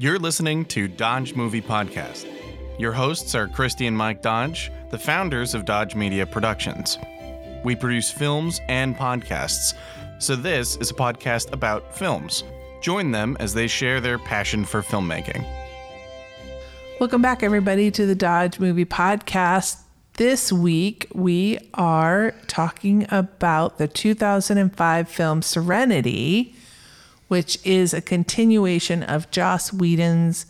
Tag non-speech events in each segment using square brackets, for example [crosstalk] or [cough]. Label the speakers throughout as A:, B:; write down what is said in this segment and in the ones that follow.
A: You're listening to Dodge Movie Podcast. Your hosts are Christi and Mike Dodge, the founders of Dodge Media Productions. We produce films and podcasts, so this is a podcast about films. Join them as they share their passion for filmmaking.
B: Welcome back, everybody, to the Dodge Movie Podcast. This week, we are talking about the 2005 film Serenity, which is a continuation of Joss Whedon's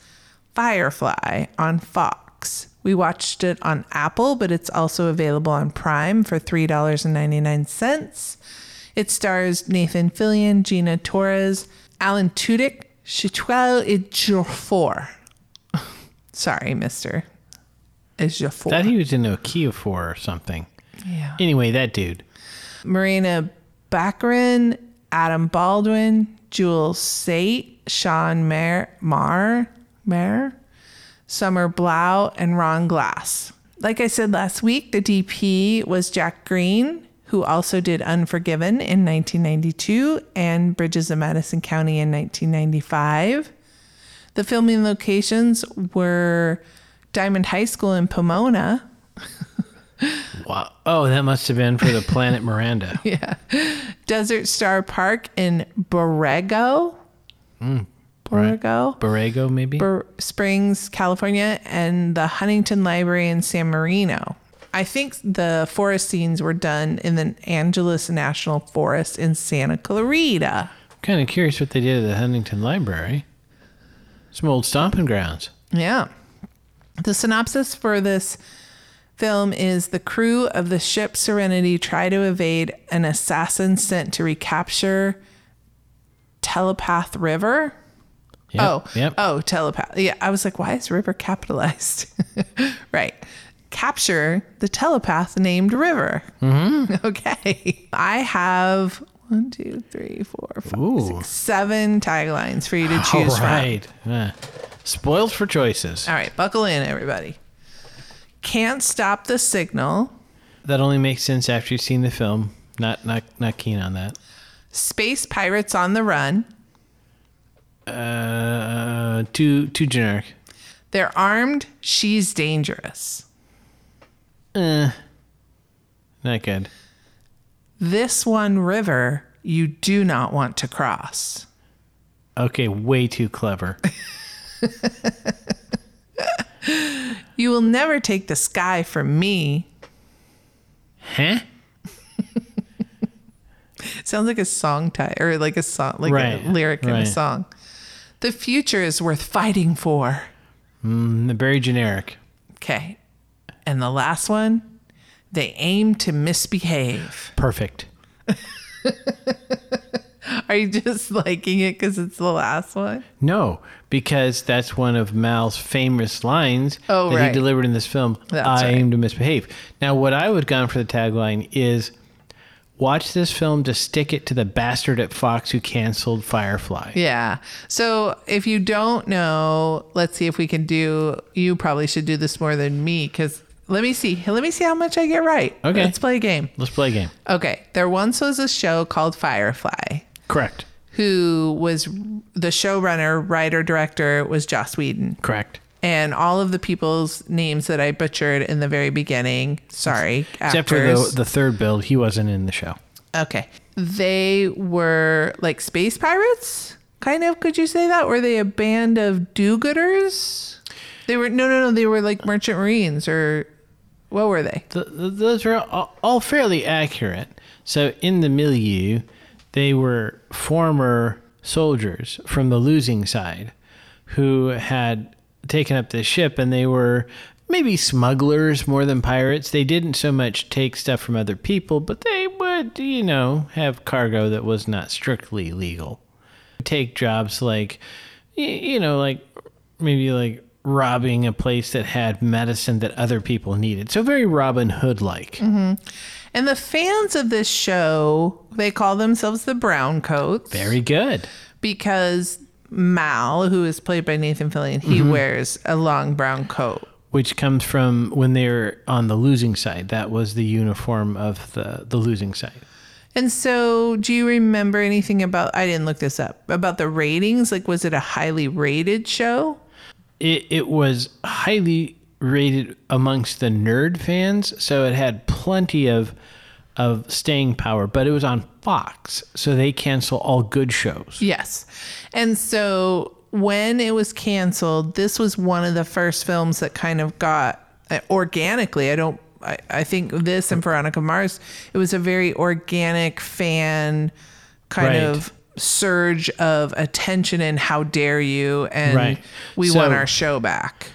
B: Firefly on Fox. We watched it on Apple, but it's also available on Prime for $3.99. It stars Nathan Fillion, Gina Torres, Alan Tudyk, Chiwetel Ejiofor. [laughs] Sorry, Mister Ejiofor.
C: Thought he was in Okiafor or something.
B: yeah.
C: Anyway, that dude.
B: Morena Baccarin, Adam Baldwin, Jules Sate, Sean Maher, Mar, Summer Glau, and Ron Glass. Like I said last week, the DP was Jack Green, who also did Unforgiven in 1992 and Bridges of Madison County in 1995. The filming locations were Diamond High School in Pomona,
C: Wow. Oh, that must have been for the Planet Miranda. [laughs]
B: Yeah. Desert Star Park in Borrego. Hmm. Borrego.
C: Borrego, maybe?
B: Bor- Springs, California, and the Huntington Library in San Marino. I think the forest scenes were done in the Angeles National Forest in Santa Clarita.
C: kind of curious what they did at the Huntington Library. Some old stomping grounds.
B: Yeah. The synopsis for this film is the crew of the ship Serenity try to evade an assassin sent to recapture Telepath River.
C: Yep,
B: oh,
C: Yep.
B: oh, telepath. Yeah, I was like, why is River capitalized? [laughs] right. Capture the telepath named River. Mm-hmm. [laughs] Okay. I have one, two, three, four, five,
C: Ooh.
B: six, seven taglines for you to
C: All
B: choose from.
C: right. Uh, spoiled for choices.
B: All right, buckle in, everybody. Can't stop the signal.
C: That only makes sense after you've seen the film. Not not not keen on that.
B: Space pirates on the run.
C: Uh, too too generic.
B: They're armed. She's dangerous.
C: Uh, not good.
B: This one river you do not want to cross.
C: Okay, way too clever. [laughs]
B: You will never take the sky from me.
C: huh? [laughs]
B: Sounds like a song title or like a song, like
C: Right,
B: a lyric in a song. The future is worth fighting for.
C: Mm, very generic.
B: Okay. And the last one, they aim to misbehave.
C: Perfect. [laughs]
B: Are you just [laughs] liking it because it's the last one?
C: No, because that's one of Mal's famous lines
B: Oh,
C: that
B: right.
C: he delivered in this film.
B: That's
C: I
B: right.
C: aim to misbehave. Now, what I would gone for the tagline is watch this film to stick it to the bastard at Fox who canceled Firefly.
B: Yeah. So if you don't know, let's see if we can do. You probably should do this more than me because let me see. Let me see how much I get right.
C: Okay.
B: Let's play a game.
C: Let's play a game.
B: Okay. There once was a show called Firefly.
C: Correct.
B: Who was the showrunner, writer, director was Joss Whedon.
C: Correct.
B: And all of the people's names that I butchered in the very beginning, sorry,
C: Except for the, the third build, he wasn't in the show.
B: Okay. They were like space pirates, kind of. Could you say that? Were they a band of do gooders? They were, no, no, no. They were like merchant marines or what were they?
C: Th- th- those are all, all fairly accurate. So in the milieu, they were former soldiers from the losing side who had taken up this ship and they were maybe smugglers more than pirates. They didn't so much take stuff from other people, but they would, you know, have cargo that was not strictly legal. Take jobs like, you know, like maybe like robbing a place that had medicine that other people needed. So very Robin Hood like. Mm-hmm.
B: And the fans of this show, they call themselves the Brown Coats
C: Very good.
B: because Mal, who is played by Nathan Fillion, he mm-hmm. wears a long brown coat.
C: Which comes from when they were on the losing side. That was the uniform of the, the losing side.
B: And so, do you remember anything about? I didn't look this up about the ratings. Like, was it a highly rated show?
C: It, it was highly rated amongst the nerd fans, so it had plenty of of staying power. But it was on Fox, so they cancel all good shows.
B: Yes. And so, when it was canceled, this was one of the first films that kind of got uh, organically. I don't. I, I think this and Veronica Mars. It was a very organic fan kind
C: Right.
B: of surge of attention and how dare you and
C: Right.
B: we
C: So-
B: want our show back.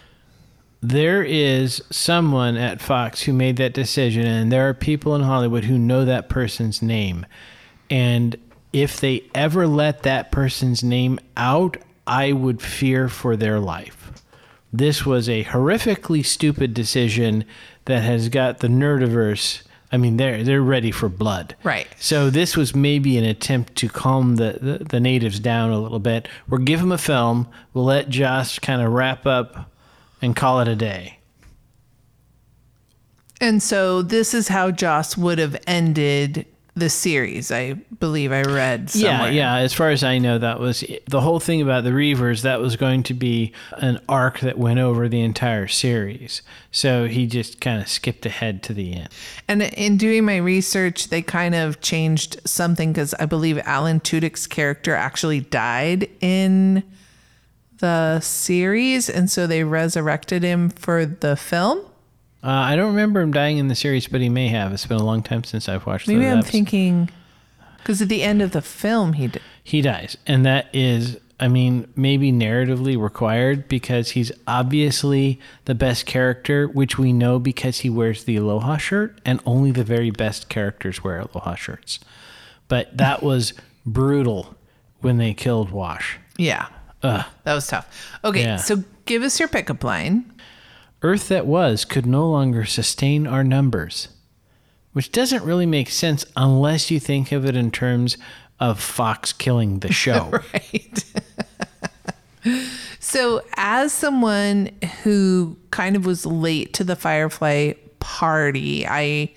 C: There is someone at Fox who made that decision, and there are people in Hollywood who know that person's name. And if they ever let that person's name out, I would fear for their life. This was a horrifically stupid decision that has got the nerdiverse. I mean, they're they're ready for blood.
B: Right.
C: So this was maybe an attempt to calm the, the, the natives down a little bit. We'll give them a film. We'll let Joss kind of wrap up and call it a day.
B: And so this is how Joss would have ended the series. I believe I read somewhere.
C: Yeah, yeah. As far as I know, that was the whole thing about the Reavers. That was going to be an arc that went over the entire series. So he just kind of skipped ahead to the end.
B: And in doing my research, they kind of changed something because I believe Alan Tudyk's character actually died in the series, and so they resurrected him for the film.
C: Uh, I don't remember him dying in the series, but he may have. It's been a long time since I've watched.
B: Maybe I'm
C: episodes.
B: thinking because at the end of the film, he
C: he dies, and that is, I mean, maybe narratively required because he's obviously the best character, which we know because he wears the Aloha shirt, and only the very best characters wear Aloha shirts. But that was brutal when they killed Wash.
B: Yeah,
C: Ugh.
B: that was tough. Okay,
C: Yeah.
B: so give us your pickup line.
C: Earth that was could no longer sustain our numbers, which doesn't really make sense unless you think of it in terms of Fox killing the [laughs] show.
B: Right. [laughs] so, as someone who kind of was late to the Firefly party, I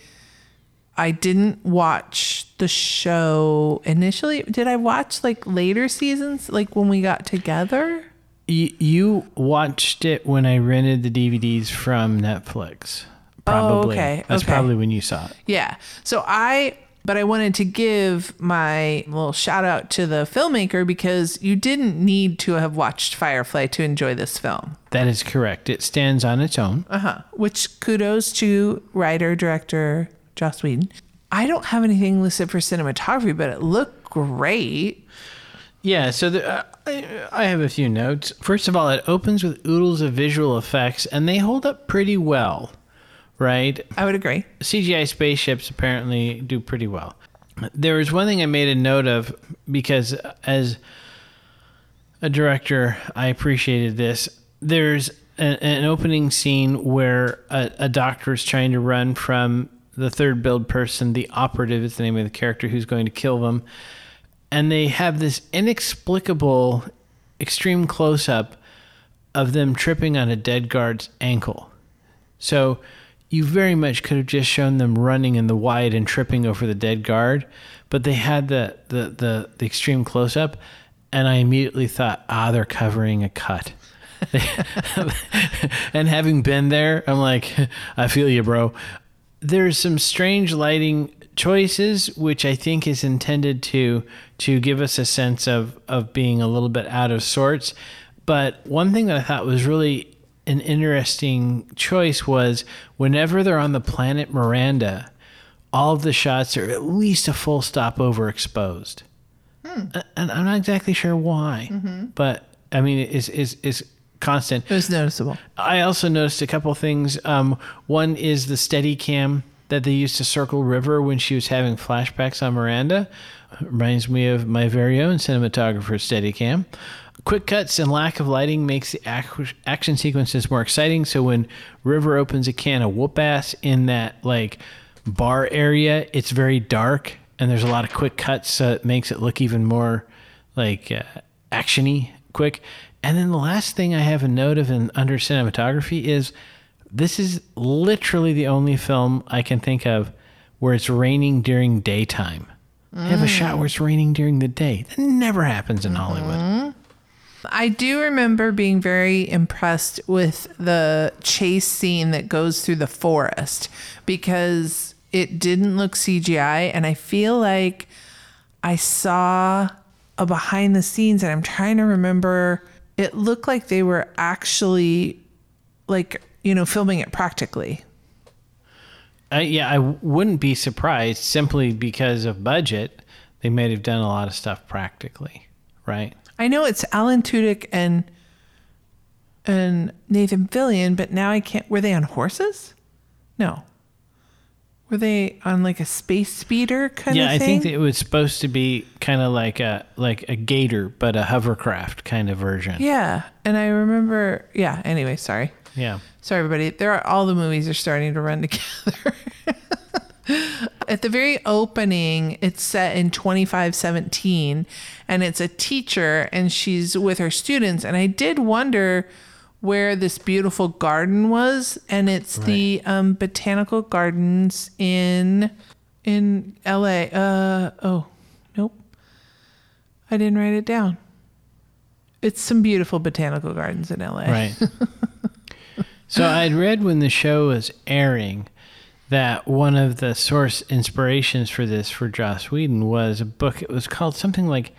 B: I didn't watch the show initially. Did I watch like later seasons, like when we got together?
C: You, you watched it when I rented the DVDs from Netflix. Probably.
B: Oh, okay,
C: That's
B: okay.
C: probably when you saw it.
B: Yeah. So I, but I wanted to give my little shout out to the filmmaker because you didn't need to have watched Firefly to enjoy this film.
C: That is correct. It stands on its own.
B: Uh huh. Which kudos to writer director Joss Whedon. I don't have anything listed for cinematography, but it looked great.
C: Yeah, so the, uh, I, I have a few notes. First of all, it opens with oodles of visual effects, and they hold up pretty well, right?
B: I would agree.
C: CGI spaceships apparently do pretty well. There was one thing I made a note of because as a director, I appreciated this. There's an, an opening scene where a, a doctor is trying to run from the third build person. The operative is the name of the character who's going to kill them. And they have this inexplicable extreme close up of them tripping on a dead guard's ankle. So you very much could have just shown them running in the wide and tripping over the dead guard, but they had the the the, the extreme close up, and I immediately thought, ah, they're covering a cut. [laughs] and having been there, I'm like, [laughs] I feel you, bro. There's some strange lighting choices, which I think is intended to to give us a sense of of being a little bit out of sorts. But one thing that I thought was really an interesting choice was whenever they're on the planet Miranda, all of the shots are at least a full stop overexposed. Hmm. A- And I'm not exactly sure why, mm-hmm. but I mean, it's, it's, it's constant.
B: It was noticeable.
C: I also noticed a couple things. Um, one is the steady cam that they used to circle River when she was having flashbacks on Miranda. Reminds me of my very own cinematographer steady cam. Quick cuts and lack of lighting makes the ac- action sequences more exciting. So when River opens a can of whoop ass in that like bar area, it's very dark and there's a lot of quick cuts, so it makes it look even more like uh, actiony, quick. And then the last thing I have a note of in under cinematography is this is literally the only film I can think of where it's raining during daytime. I have a mm. shot where it's raining during the day. That never happens in Hollywood. Mm-hmm.
B: I do remember being very impressed with the chase scene that goes through the forest because it didn't look CGI. And I feel like I saw a behind the scenes, and I'm trying to remember, it looked like they were actually like, you know, filming it practically.
C: Uh, yeah, I wouldn't be surprised simply because of budget. They might have done a lot of stuff practically, right?
B: I know it's Alan Tudyk and and Nathan Fillion, but now I can't. Were they on horses? No. Were they on like a space speeder kind of? thing?
C: yeah, I think it was supposed to be kind of like a like a gator, but a hovercraft kind of version.
B: yeah, and I remember. Yeah. Anyway, sorry.
C: Yeah.
B: Sorry, everybody. There are all the movies are starting to run [laughs] together. At the very opening, it's set in 2517, and it's a teacher, and she's with her students. And I did wonder where this beautiful garden was, and it's the um, botanical gardens in in LA. Uh oh, nope, I didn't write it down. It's some beautiful botanical gardens in LA.
C: Right. [laughs] so I'd read when the show was airing that one of the source inspirations for this for Joss Whedon was a book. It was called something like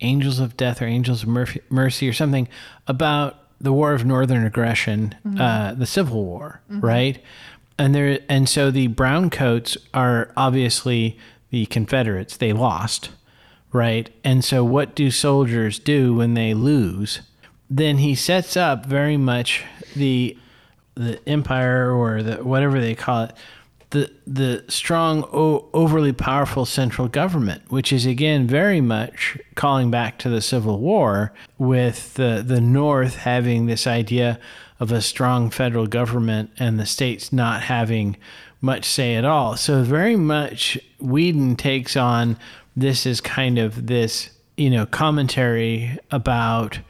C: Angels of Death or Angels of Mercy or something about the War of Northern Aggression, uh, the Civil War, right? And there, and so the browncoats are obviously the Confederates. They lost, right? And so, what do soldiers do when they lose? Then he sets up very much the the empire or the whatever they call it, the the strong, o- overly powerful central government, which is again very much calling back to the Civil War, with the the North having this idea of a strong federal government and the states not having much say at all. So very much Whedon takes on this as kind of this you know commentary about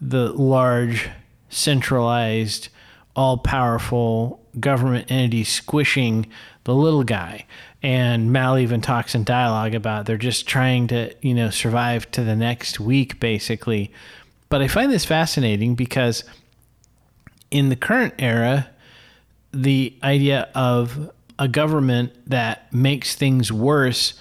C: the large centralized all powerful government entity squishing the little guy. And Mal even talks in dialogue about they're just trying to, you know, survive to the next week, basically. But I find this fascinating because in the current era, the idea of a government that makes things worse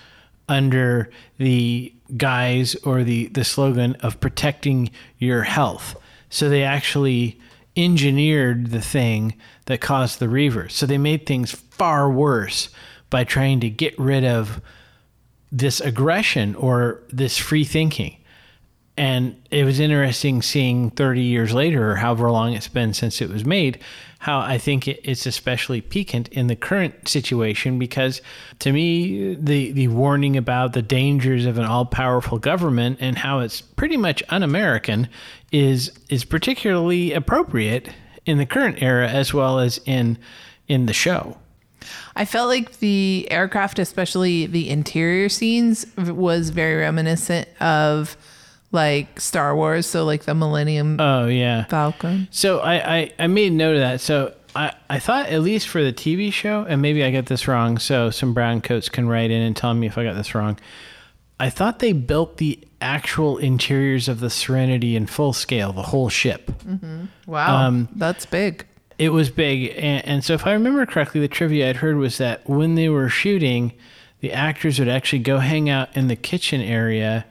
C: under the guise or the, the slogan of protecting your health. So they actually engineered the thing that caused the reavers. So they made things far worse by trying to get rid of this aggression or this free thinking. And it was interesting seeing 30 years later, or however long it's been since it was made, how I think it's especially piquant in the current situation because to me, the, the warning about the dangers of an all powerful government and how it's pretty much un American is, is particularly appropriate in the current era as well as in, in the show.
B: I felt like the aircraft, especially the interior scenes, was very reminiscent of like Star Wars. So like the Millennium
C: Oh, yeah.
B: Falcon.
C: So I, I, I made note of that. So I, I thought at least for the TV show, and maybe I got this wrong, so some brown coats can write in and tell me if I got this wrong. I thought they built the actual interiors of the Serenity in full scale, the whole ship.
B: Wow,
C: Um,
B: that's big.
C: It was big, and, and so if I remember correctly, the trivia I'd heard was that when they were shooting, the actors would actually go hang out in the kitchen area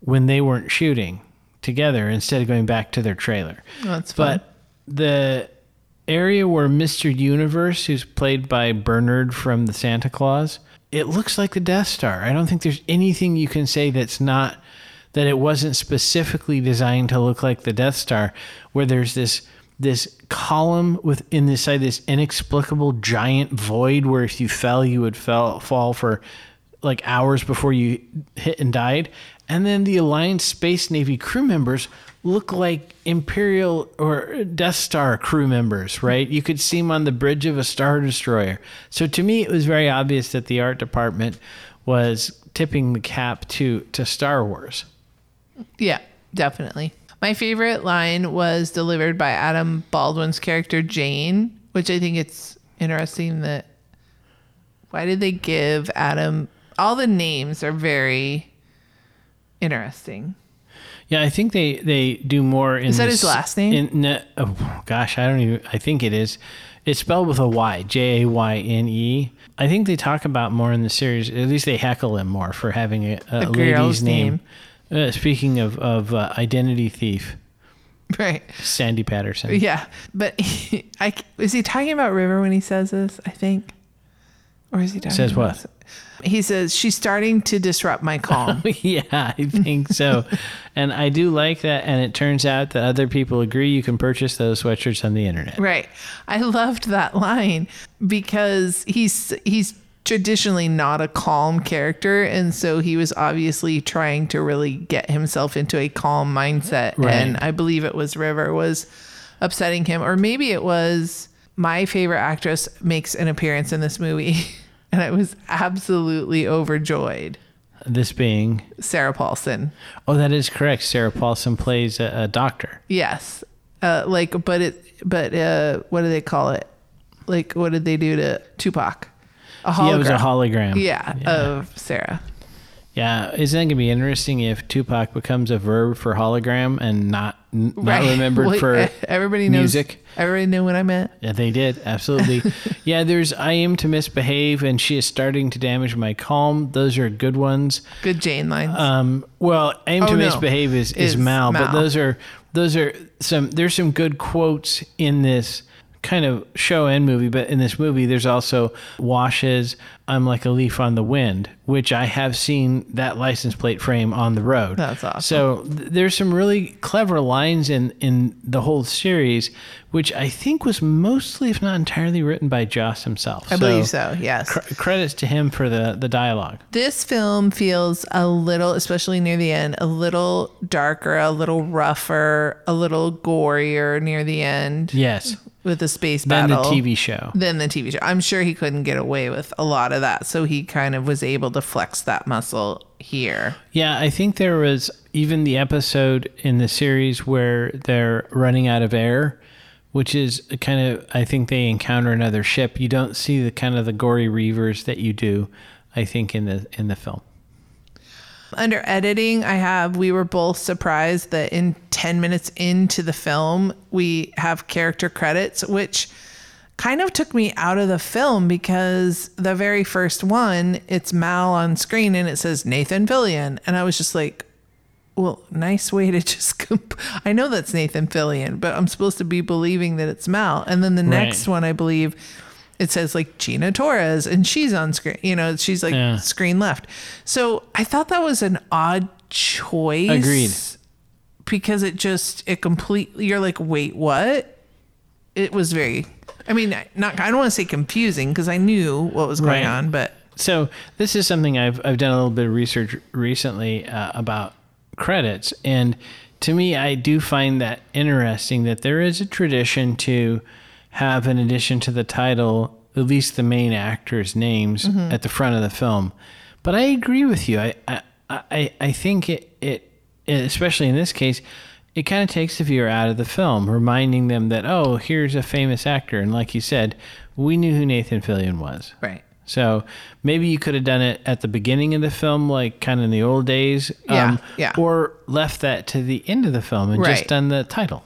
C: when they weren't shooting together instead of going back to their trailer.
B: That's fun.
C: But the area where Mr. Universe, who's played by Bernard from the Santa Clause, it looks like the Death Star. I don't think there's anything you can say that's not that it wasn't specifically designed to look like the Death Star, where there's this this column within this side, this inexplicable giant void where if you fell, you would fell, fall for like hours before you hit and died. And then the Alliance Space Navy crew members look like Imperial or Death Star crew members, right? You could see them on the bridge of a Star Destroyer. So to me, it was very obvious that the art department was tipping the cap to, to Star Wars.
B: Yeah, definitely. My favorite line was delivered by Adam Baldwin's character Jayne, which I think it's interesting that why did they give Adam all the names are very interesting.
C: Yeah, I think they they do more in
B: Is that
C: this-
B: his last name?
C: In, no, oh, gosh, I don't even. I think it is. It's spelled with a Y, J A Y N E. I think they talk about more in the series. At least they heckle him more for having a, a, lady's
B: girl's
C: name. Uh, speaking of of uh, identity thief,
B: Right.
C: Sandy Patterson.
B: Yeah, but he, [laughs] I is he talking about River when he says this? I think, or is he talking
C: Says
B: about
C: what?
B: He says she's starting to disrupt my [laughs] calm.
C: Oh, yeah, I think so. [laughs] and I do like that. And it turns out that other people agree you can purchase those sweatshirts on the internet.
B: right. I loved that line because he's he's traditionally not a calm character, and so he was obviously trying to really get himself into a calm mindset.
C: Right.
B: And I believe it was River was upsetting him, or maybe it was my favorite actress makes an appearance in this movie. [laughs] And I was absolutely overjoyed.
C: This being,
B: Sarah Paulson.
C: oh, that is correct. Sarah Paulson plays a, a doctor.
B: Yes. Uh, like, but it, but uh, what do they call it? Like, what did they do to Tupac? A hologram.
C: Yeah, it was a hologram.
B: Yeah, of Sarah.
C: Yeah, isn't that gonna be interesting if Tupac becomes a verb for hologram and not n- not remembered [laughs]
B: Well,
C: for [laughs]
B: everybody knows.
C: music?
B: Everybody knew what I meant.
C: Yeah, they did absolutely. [laughs] yeah, there's I am to misbehave and she is starting to damage my calm. Those are good ones.
B: Good Jayne lines.
C: Um, well, aim
B: Oh,
C: to
B: no.
C: misbehave is, is
B: Is
C: Mal, but those are those are some. There's some good quotes in this kind of show and movie, but in this movie, there's also Wash's. I'm like a leaf on the wind, which I have seen that license plate frame on the road.
B: That's awesome.
C: So th- there's some really clever lines in in the whole series, which I think was mostly, if not entirely, written by Joss himself.
B: I believe so. Yes.
C: cr- credits to him for the the dialogue.
B: this film feels a little, especially near the end, a little darker, a little rougher, a little gorier near the end
C: Yes,
B: with the space
C: than
B: battle.
C: the TV show.
B: than the TV show. I'm sure he couldn't get away with a lot of that, so he kind of was able to flex that muscle here.
C: Yeah, I think there was even the episode in the series where they're running out of air, which is kind of I think they encounter another ship. You don't see the kind of the gory reavers that you do, I think in the in the film.
B: Under editing, I have we were both surprised that in 10 minutes into the film, we have character credits, which kind of took me out of the film because the very first one, it's Mal on screen and it says Nathan Fillion. And I was just like, well, nice way to [laughs] just. Comp- I know that's Nathan Fillion, but I'm supposed to be believing that it's Mal. And then the next one, I believe, it says like Gina Torres, and she's on screen. You know, she's like
C: Yeah.
B: screen left. So I thought that was an odd choice.
C: Agreed.
B: Because it just it completely. You're like, wait, what? It was very. I mean, not. I don't want to say confusing because I knew what was going
C: Right.
B: on, but
C: So this is something I've I've done a little bit of research recently uh, about credits, and to me, I do find that interesting that there is a tradition to have, in addition to the title, at least the main actors' names at the front of the film. But I agree with you. I I I, I think it, it especially in this case. It kind of takes the viewer out of the film, reminding them that, oh, here's a famous actor. And like you said, we knew who Nathan Fillion was.
B: right.
C: So maybe you could have done it at the beginning of the film, like kind of in the old days. um,
B: Yeah, yeah.
C: Or left that to the end of the film and
B: Right.
C: just done the title.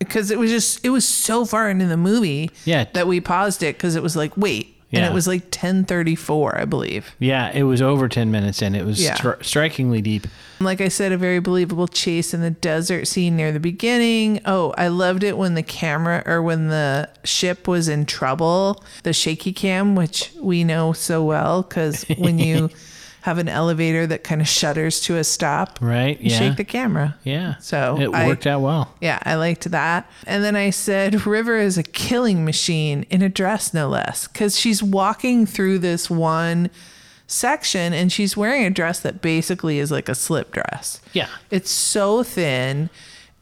B: Because it was just it was so far into the movie
C: Yeah.
B: that we paused it because it was like wait and it was like 1034 i believe
C: Yeah, it was over 10 minutes and It was
B: Yeah.
C: stri- strikingly deep.
B: like i said a very believable chase in the desert scene near the beginning oh i loved it when the camera or when the ship was in trouble the shaky cam which we know so well because when you [laughs] have an elevator that kind of shudders to a stop
C: Right?
B: you
C: yeah.
B: shake the camera
C: yeah.
B: So
C: it
B: I-
C: worked out well.
B: Yeah, I liked that. And then I said, River is a killing machine in a dress, no less, because she's walking through this one section and she's wearing a dress that basically is like a slip dress.
C: Yeah.
B: It's so thin.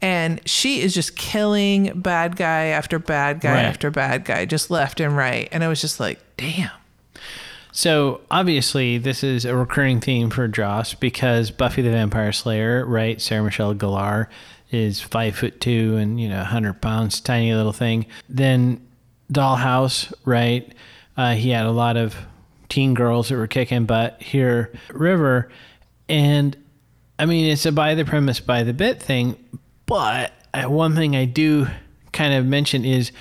B: And she is just killing bad guy after bad guy
C: Right.
B: after bad guy, just left and right. And I was just like, damn.
C: So obviously, this is a recurring theme for Joss because Buffy the Vampire Slayer, right? Sarah Michelle Gellar is five foot two and you know hundred pounds, tiny little thing. Then Dollhouse, right? Uh, he had a lot of teen girls that were kicking butt. Here, River, and I mean it's a by the premise, by the bit thing. But one thing I do kind of mention is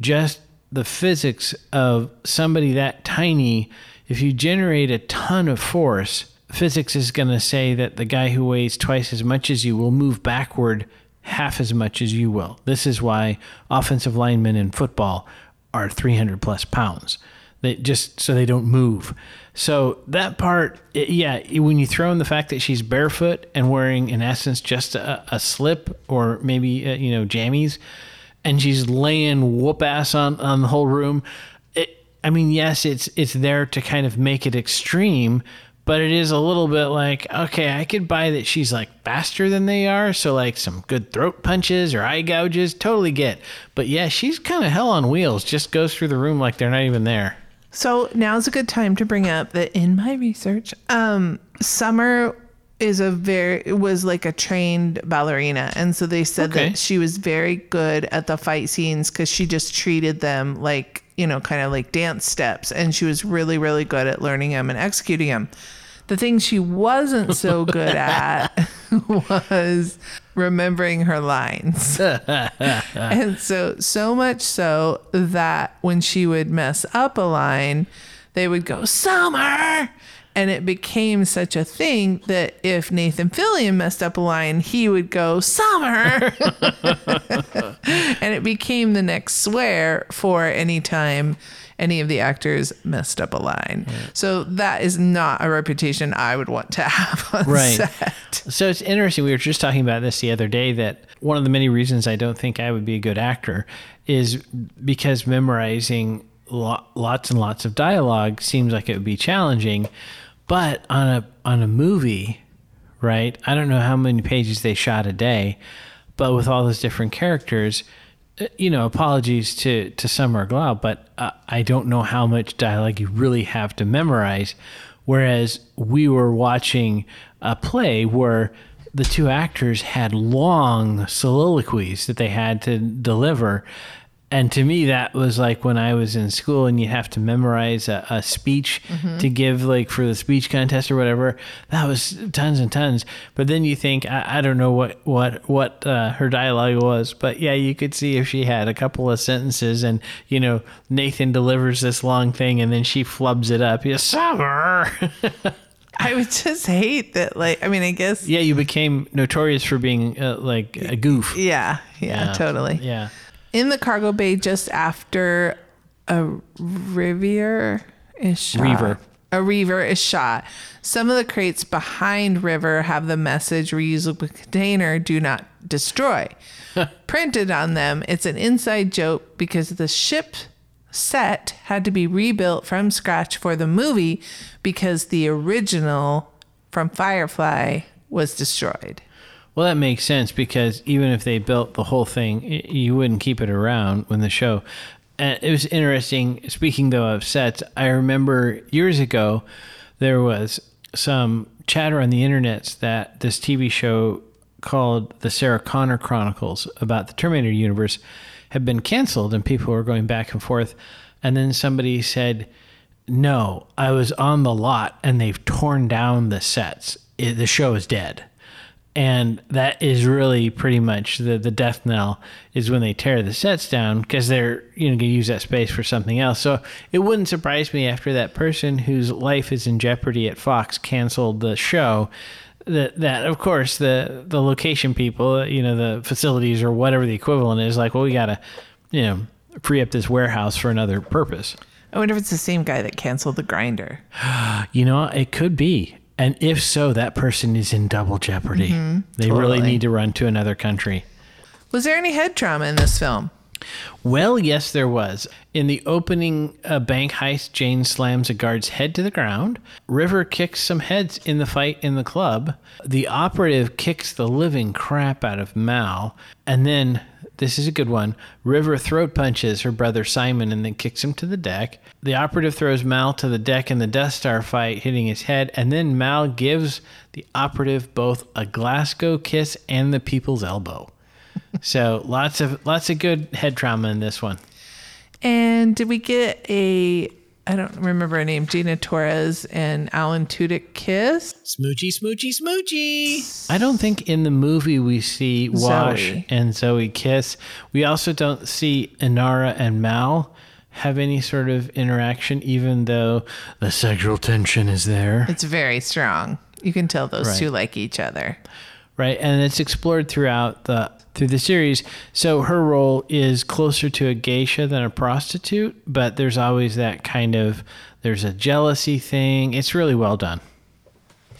C: just the physics of somebody that tiny. If you generate a ton of force, physics is going to say that the guy who weighs twice as much as you will move backward half as much as you will. This is why offensive linemen in football are 300 plus pounds. They just so they don't move. So that part, yeah, when you throw in the fact that she's barefoot and wearing, in essence, just a, a slip or maybe uh, you know jammies, and she's laying whoop ass on on the whole room. I mean, yes, it's it's there to kind of make it extreme, but it is a little bit like, okay, I could buy that she's like faster than they are, so like some good throat punches or eye gouges, totally get. But yeah, she's kind of hell on wheels, just goes through the room like they're not even there.
B: So now's a good time to bring up that in my research, um, Summer is a very was like a trained ballerina, and so they said
C: Okay.
B: that she was very good at the fight scenes because she just treated them like you know kind of like dance steps, and she was really really good at learning them and executing them. The thing she wasn't so good [laughs] at was remembering her lines. [laughs] and so, so much so that when she would mess up a line, they would go, Summer! And it became such a thing that if Nathan Fillion messed up a line, he would go, Summer! [laughs] and it became the next swear for any time any of the actors messed up a line. So that is not a reputation I would want to have [laughs] on
C: Right.
B: set.
C: So it's interesting. We were just talking about this the other day that one of the many reasons I don't think I would be a good actor is because memorizing lo- lots and lots of dialogue seems like it would be challenging. But on a on a movie, right? I don't know how many pages they shot a day, but with all those different characters, uh, you know, apologies to to Summer Glau, but uh, I don't know how much dialogue you really have to memorize. Whereas we were watching a play where the two actors had long soliloquies that they had to deliver. And to me, that was like when I was in school and you have to memorize a, a speech to give, like for the speech contest or whatever. That was tons and tons. But then you think, I, I don't know what what what uh, her dialogue was, but yeah, you could see if she had a couple of sentences and you know Nathan delivers this long thing and then she flubs it up. Yeah, summer. [laughs]
B: I would just hate that. Like, I mean, I guess,
C: yeah, you became notorious for being uh, like a goof.
B: yeah, yeah, totally.
C: Yeah.
B: In the cargo bay just after a river is shot.
C: Reaver.
B: A reaver is shot. Some of the crates behind River have the message reusable container do not destroy. [laughs] Printed on them, it's an inside joke because the ship set had to be rebuilt from scratch for the movie because the original from Firefly was destroyed.
C: Well, that makes sense because even if they built the whole thing, you wouldn't keep it around when the show. And it was interesting. Speaking though of sets, I remember years ago there was some chatter on the internet that this TV show called The Sarah Connor Chronicles about the Terminator universe had been canceled, and people were going back and forth. And then somebody said, "No, I was on the lot, and they've torn down the sets. It, the show is dead." And that is really pretty much the the death knell is when they tear the sets down because they're you know going to use that space for something else. So it wouldn't surprise me after that person whose life is in jeopardy at Fox canceled the show. That, that of course the the location people you know the facilities or whatever the equivalent is like well we gotta you know free up this warehouse for another purpose
B: I wonder if it's the same guy that canceled the grinder. [gasps]
C: You know, it could be. And if so, that person is in double jeopardy. they really need to run to another country.
B: Was there any head trauma in this film?
C: Well, yes, there was. In the opening uh, bank heist, Jayne slams a guard's head to the ground. River kicks some heads in the fight in the club. The operative kicks the living crap out of Mal. And then, this is a good one River throat punches her brother Simon and then kicks him to the deck. The operative throws Mal to the deck in the Death Star fight, hitting his head. And then Mal gives the operative both a Glasgow kiss and the people's elbow. [laughs] So lots of lots of good head trauma in this one.
B: And did we get a I don't remember her name, Gina Torres and Alan Tudyk kiss.
C: Smoochy, smoochy, smoochy. I don't think in the movie we see Wash
B: Zoe.
C: and Zoe kiss. We also don't see Inara and Mal have any sort of interaction, even though the sexual tension is there.
B: It's very strong. You can tell those
C: Right.
B: two like each other.
C: right and it's explored throughout the through the series so her role is closer to a geisha than a prostitute but there's always that kind of there's a jealousy thing it's really well done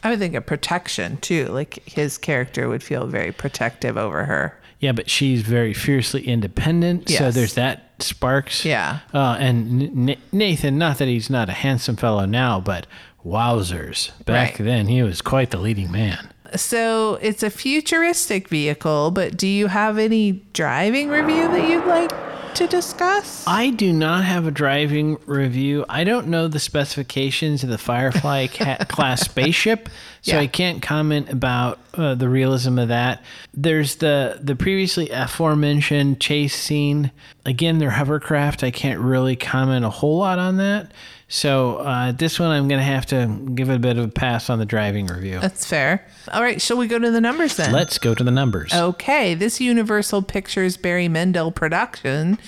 B: I would think a protection too. Like his character would feel very protective over her.
C: yeah but she's very fiercely independent so there's that sparks
B: Yeah.
C: uh, and N- nathan not that he's not a handsome fellow now but wowzers back
B: Right.
C: then he was quite the leading man
B: So it's a futuristic vehicle, but do you have any driving review that you'd like to discuss?
C: I do not have a driving review. I don't know the specifications of the Firefly [laughs] class spaceship, so
B: Yeah.
C: I can't comment about uh, the realism of that. There's the the previously aforementioned chase scene. Again, they're hovercraft. I can't really comment a whole lot on that. So uh, this one, I'm going to have to give it a bit of a pass on the driving review.
B: That's fair. All right, shall we go to the numbers then?
C: Let's go to the numbers.
B: Okay, this Universal Pictures Barry Mendel production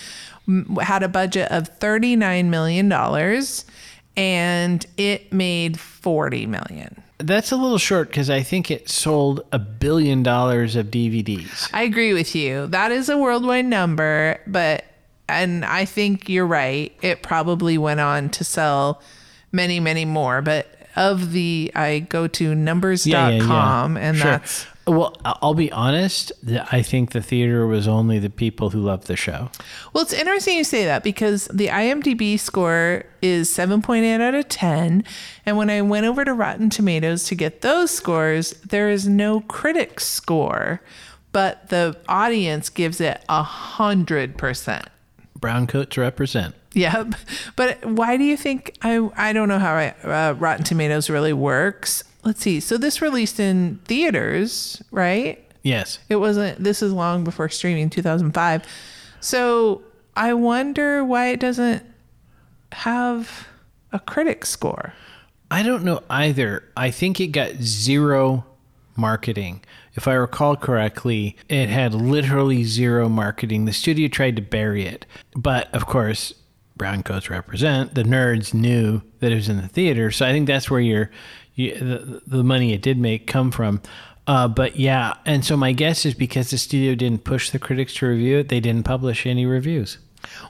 B: had a budget of $39 million and it made 40 million.
C: That's a little short because I think it sold a billion dollars of DVDs.
B: I agree with you. That is a worldwide number, but and I think you're right. It probably went on to sell many, many more, but of the I go to numbers.com and
C: Sure.
B: that's
C: Well, I'll be honest. I think the theater was only the people who loved the show.
B: Well, it's interesting you say that because the IMDb score is 7.8 out of 10. And when I went over to Rotten Tomatoes to get those scores, there is no critic score, but the audience gives it a 100%.
C: Brown coats represent.
B: Yep. But why do you think I I don't know how I, uh, Rotten Tomatoes really works. Let's see. So this released in theaters, right?
C: Yes.
B: It wasn't this is long before streaming 2005. So I wonder why it doesn't have a critic score.
C: I don't know either. I think it got zero marketing. If I recall correctly, it had literally zero marketing. The studio tried to bury it. But of course, brown coats represent. The nerds knew that it was in the theater. So I think that's where your, you, the, the money it did make come from. Uh, but yeah, and so my guess is because the studio didn't push the critics to review it, they didn't publish any reviews.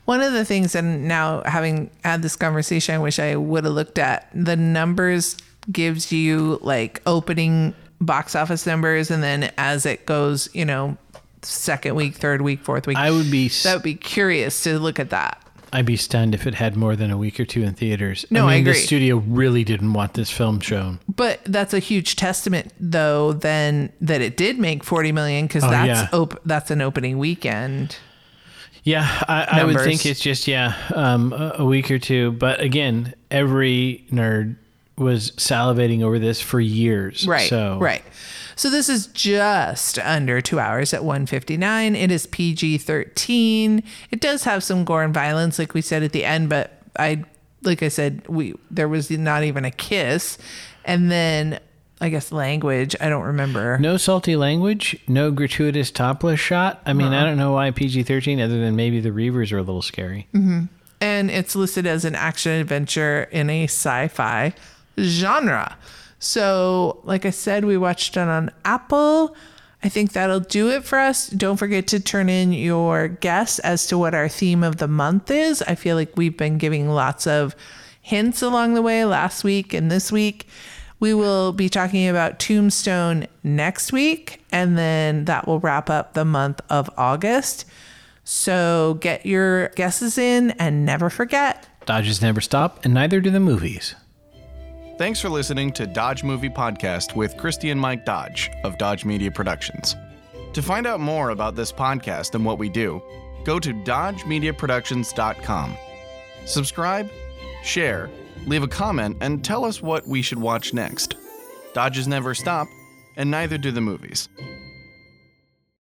B: One of the things, and now having had this conversation, I wish I would have looked at the numbers gives you like opening box office numbers, and then as it goes, you know, second week, third week, fourth week.
C: I would be
B: that would be curious to look at that.
C: I'd be stunned if it had more than a week or two in theaters.
B: No, I
C: mean, The
B: agree.
C: studio really didn't want this film shown.
B: But that's a huge testament, though, then that it did make forty million because
C: Oh,
B: that's
C: yeah.
B: op- that's an opening weekend.
C: Yeah, I, I would think it's just yeah, um, a, a week or two. But again, every nerd was salivating over this for years.
B: Right.
C: So
B: right. So this is just under two hours at 159. It is PG 13. It does have some gore and violence, like we said at the end, but I, like I said, we there was not even a kiss, and then I guess language. I don't remember.
C: No salty language, no gratuitous topless shot. I mean, uh-huh. I don't know why PG thirteen, other than maybe the Reavers are a little scary. Mm-hmm.
B: and it's listed as an action adventure in a sci-fi genre. So, like I said, we watched it on Apple. I think that'll do it for us. Don't forget to turn in your guess as to what our theme of the month is. I feel like we've been giving lots of hints along the way last week and this week. We will be talking about Tombstone next week, and then that will wrap up the month of August. So get your guesses in and never forget.
C: Dodges never stop, and neither do the movies.
A: Thanks for listening to Dodge Movie Podcast with Christi and Mike Dodge of Dodge Media Productions. To find out more about this podcast and what we do, go to dodgemediaproductions.com. Subscribe, share, leave a comment, and tell us what we should watch next. Dodges never stop, and neither do the movies.